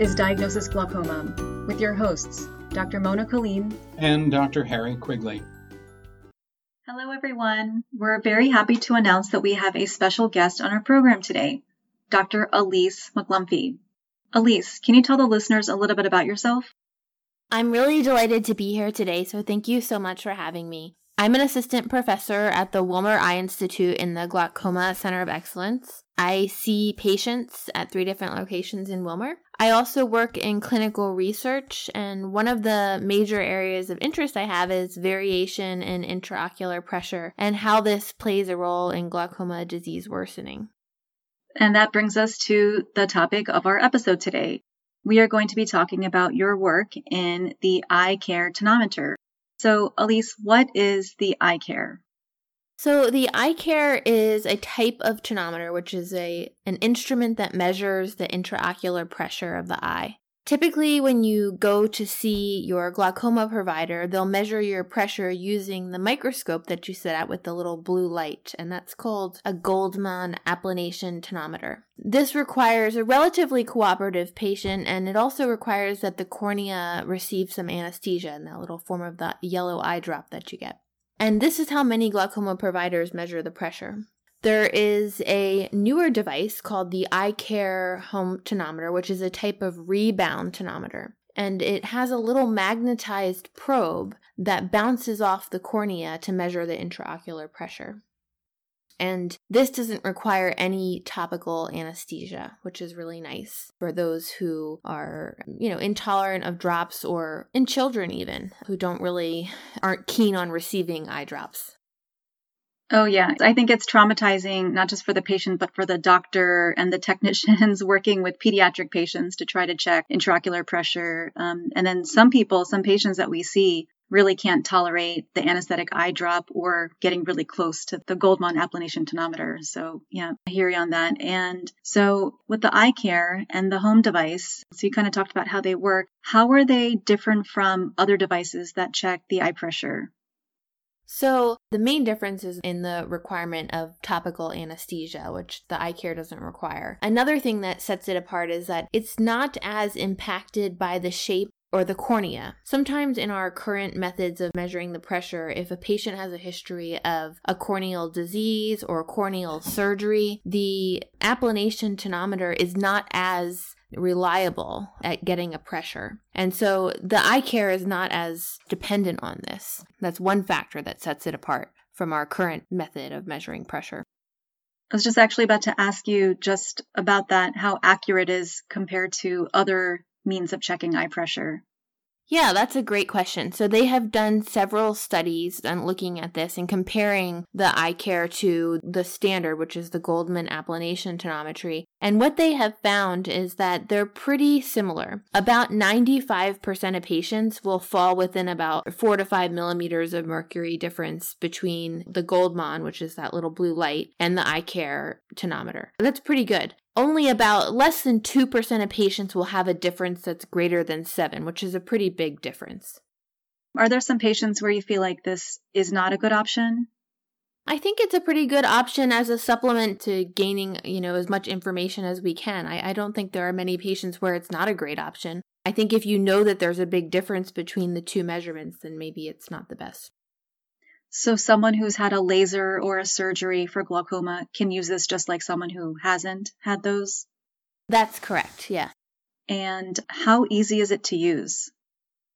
is Diagnosis Glaucoma with your hosts, Dr. Mona Kaleem and Dr. Harry Quigley. Hello, everyone. We're very happy to announce that we have a special guest on our program today, Dr. Elyse McGlumphy. Elyse, can you tell the listeners a little bit about yourself? I'm really delighted to be here today, so thank you so much for having me. I'm an assistant professor at the Wilmer Eye Institute in the Glaucoma Center of Excellence. I see patients at three different locations in Wilmer. I also work in clinical research, and one of the major areas of interest I have is variation in intraocular pressure and how this plays a role in glaucoma disease worsening. And that brings us to the topic of our episode today. We are going to be talking about your work in the iCare tonometer. So, Elyse, what is the iCare? So the iCare is a type of tonometer, which is a an instrument that measures the intraocular pressure of the eye. Typically, when you go to see your glaucoma provider, they'll measure your pressure using the microscope that you sit at with the little blue light, and that's called a Goldmann applanation tonometer. This requires a relatively cooperative patient, and it also requires that the cornea receive some anesthesia in that little form of the yellow eye drop that you get. And this is how many glaucoma providers measure the pressure. There is a newer device called the iCare Home Tonometer, which is a type of rebound tonometer. And it has a little magnetized probe that bounces off the cornea to measure the intraocular pressure. And this doesn't require any topical anesthesia, which is really nice for those who are, you know, intolerant of drops or in children even who don't really aren't keen on receiving eye drops. Oh, yeah. I think it's traumatizing, not just for the patient, but for the doctor and the technicians working with pediatric patients to try to check intraocular pressure. Um, and then some people, some patients that we see really can't tolerate the anesthetic eye drop or getting really close to the Goldmann applanation tonometer. So, yeah, I hear you on that. And so, with the iCare and the home device, so you kind of talked about how they work. How are they different from other devices that check the eye pressure? So, the main difference is in the requirement of topical anesthesia, which the iCare doesn't require. Another thing that sets it apart is that it's not as impacted by the shape or the cornea. Sometimes in our current methods of measuring the pressure, if a patient has a history of a corneal disease or corneal surgery, the applanation tonometer is not as reliable at getting a pressure. And so the iCare is not as dependent on this. That's one factor that sets it apart from our current method of measuring pressure. I was just actually about to ask you just about that, how accurate is compared to other means of checking eye pressure. Yeah, that's a great question. So they have done several studies on looking at this and comparing the iCare to the standard, which is the Goldmann applanation tonometry. And what they have found is that they're pretty similar. About 95% of patients will fall within about four to five millimeters of mercury difference between the Goldmann, which is that little blue light, and the iCare tonometer. That's pretty good only about less than 2% of patients will have a difference that's greater than 7, which is a pretty big difference. Are there some patients where you feel like this is not a good option? I think it's a pretty good option as a supplement to gaining, you know, as much information as we can. I, I don't think there are many patients where it's not a great option. I think if you know that there's a big difference between the two measurements, then maybe it's not the best. So someone who's had a laser or a surgery for glaucoma can use this just like someone who hasn't had those? That's correct, yeah. And how easy is it to use?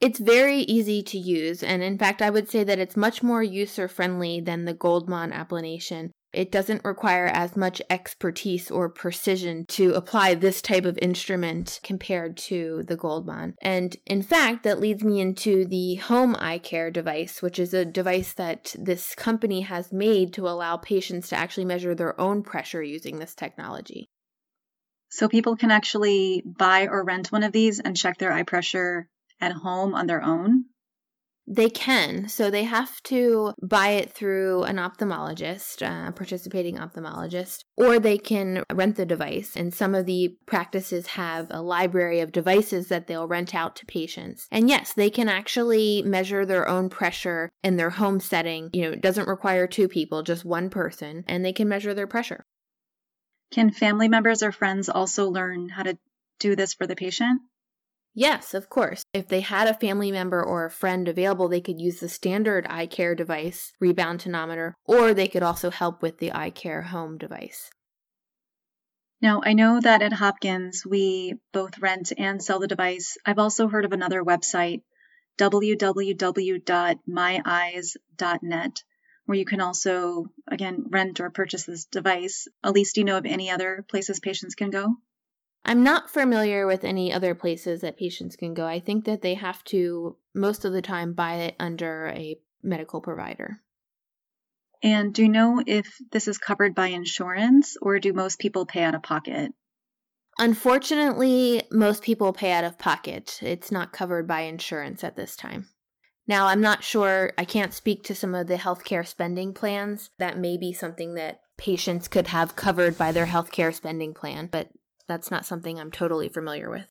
It's very easy to use, and in fact, I would say that it's much more user friendly than the Goldmann applanation. It doesn't require as much expertise or precision to apply this type of instrument compared to the Goldmann. And in fact, that leads me into the home iCare device, which is a device that this company has made to allow patients to actually measure their own pressure using this technology. So people can actually buy or rent one of these and check their eye pressure at home on their own? They can. So they have to buy it through an ophthalmologist, uh, participating ophthalmologist, or they can rent the device. And some of the practices have a library of devices that they'll rent out to patients. And yes, they can actually measure their own pressure in their home setting. You know, it doesn't require two people, just one person, and they can measure their pressure. Can family members or friends also learn how to do this for the patient? Yes, of course. If they had a family member or a friend available, they could use the standard iCare device, rebound tonometer, or they could also help with the iCare home device. Now, I know that at Hopkins we both rent and sell the device. I've also heard of another website, www.myeyes.net, where you can also, again, rent or purchase this device. Elyse, do you know of any other places patients can go? I'm not familiar with any other places that patients can go. I think that they have to, most of the time, buy it under a medical provider. And do you know if this is covered by insurance or do most people pay out of pocket? Unfortunately, most people pay out of pocket. It's not covered by insurance at this time. Now, I'm not sure, I can't speak to some of the healthcare spending plans. That may be something that patients could have covered by their healthcare spending plan, but that's not something I'm totally familiar with.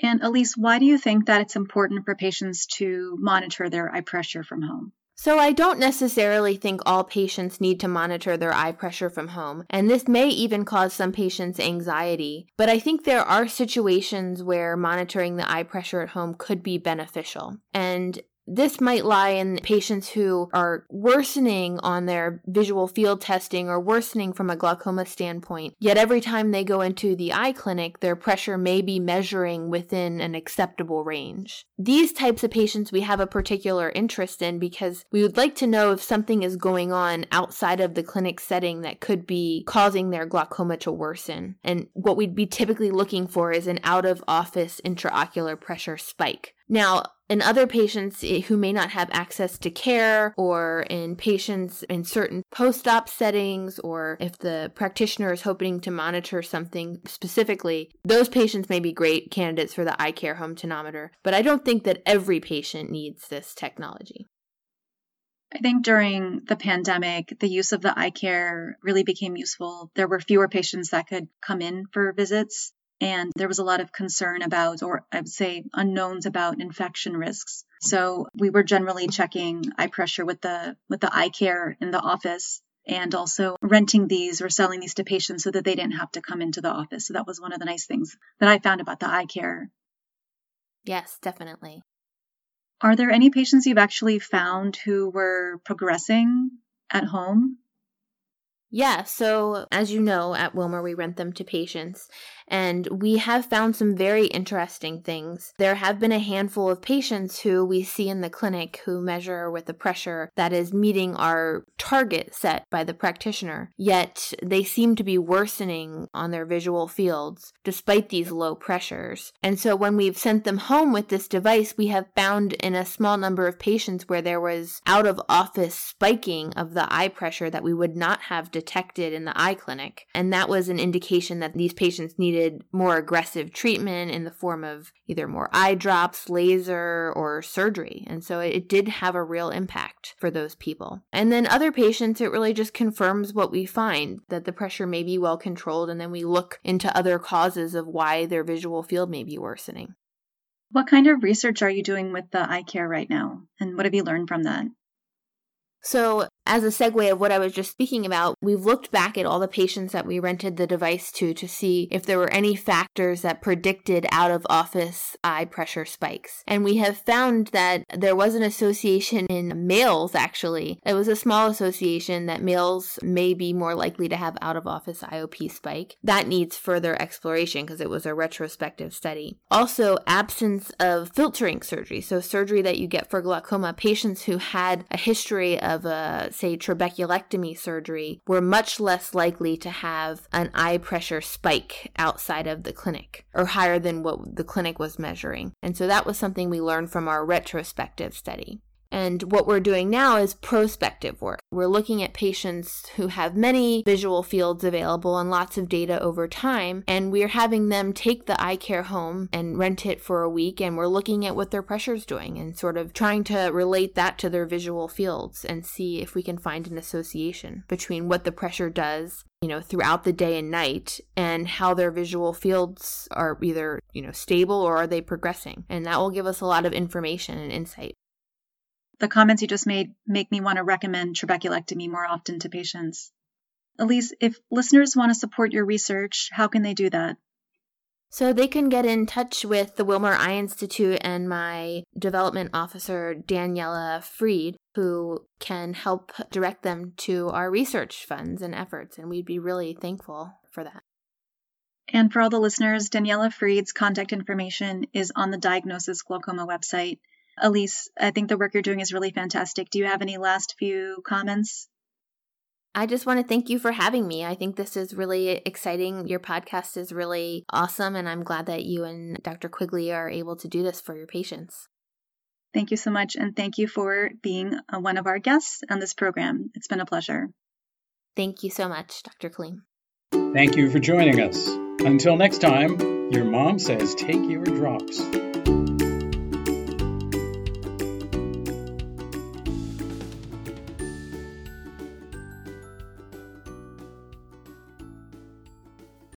And Elyse, why do you think that it's important for patients to monitor their eye pressure from home? So, I don't necessarily think all patients need to monitor their eye pressure from home, and this may even cause some patients anxiety. But I think there are situations where monitoring the eye pressure at home could be beneficial. And this might lie in patients who are worsening on their visual field testing or worsening from a glaucoma standpoint. Yet every time they go into the eye clinic, their pressure may be measuring within an acceptable range. These types of patients we have a particular interest in because we would like to know if something is going on outside of the clinic setting that could be causing their glaucoma to worsen. And what we'd be typically looking for is an out of office intraocular pressure spike. Now, in other patients eh, who may not have access to care, or in patients in certain post op settings, or if the practitioner is hoping to monitor something specifically, those patients may be great candidates for the iCare home tonometer. But I don't think that every patient needs this technology. I think during the pandemic, the use of the iCare really became useful. There were fewer patients that could come in for visits. And there was a lot of concern about, or I would say unknowns about infection risks. So we were generally checking eye pressure with the, with the iCare in the office and also renting these or selling these to patients so that they didn't have to come into the office. So that was one of the nice things that I found about the iCare. Yes, definitely. Are there any patients you've actually found who were progressing at home? Yeah, so as you know, at Wilmer, we rent them to patients, and we have found some very interesting things. There have been a handful of patients who we see in the clinic who measure with a pressure that is meeting our target set by the practitioner, yet they seem to be worsening on their visual fields despite these low pressures. And so when we've sent them home with this device, we have found in a small number of patients where there was out of office spiking of the eye pressure that we would not have detected in the eye clinic. And that was an indication that these patients needed needed more aggressive treatment in the form of either more eye drops, laser, or surgery. And so it did have a real impact for those people. And then other patients, it really just confirms what we find that the pressure may be well controlled. And then we look into other causes of why their visual field may be worsening. What kind of research are you doing with the iCare right now? And what have you learned from that? So, as a segue of what I was just speaking about, we've looked back at all the patients that we rented the device to to see if there were any factors that predicted out of office eye pressure spikes. And we have found that there was an association in males, actually. It was a small association that males may be more likely to have out of office IOP spike. That needs further exploration because it was a retrospective study. Also, absence of filtering surgery. So, surgery that you get for glaucoma, patients who had a history of a say, trabeculectomy surgery were much less likely to have an eye pressure spike outside of the clinic or higher than what the clinic was measuring. And so that was something we learned from our retrospective study. And what we're doing now is prospective work. We're looking at patients who have many visual fields available and lots of data over time, and we're having them take the iCare home and rent it for a week, and we're looking at what their pressure's doing and sort of trying to relate that to their visual fields and see if we can find an association between what the pressure does you know throughout the day and night and how their visual fields are either you know stable or are they progressing and that will give us a lot of information and insight the comments you just made make me want to recommend trabeculectomy more often to patients. Elyse, if listeners want to support your research, how can they do that? So they can get in touch with the Wilmer Eye Institute and my development officer, Daniela Freed, who can help direct them to our research funds and efforts. And we'd be really thankful for that. And for all the listeners, Daniela Freed's contact information is on the Diagnosis Glaucoma website. Elyse, I think the work you're doing is really fantastic. Do you have any last few comments? I just want to thank you for having me. I think this is really exciting. Your podcast is really awesome, and I'm glad that you and Dr. Quigley are able to do this for your patients. Thank you so much, and thank you for being uh, one of our guests on this program. It's been a pleasure. Thank you so much, Dr. Kaleem. Thank you for joining us. Until next time, your mom says take your drops.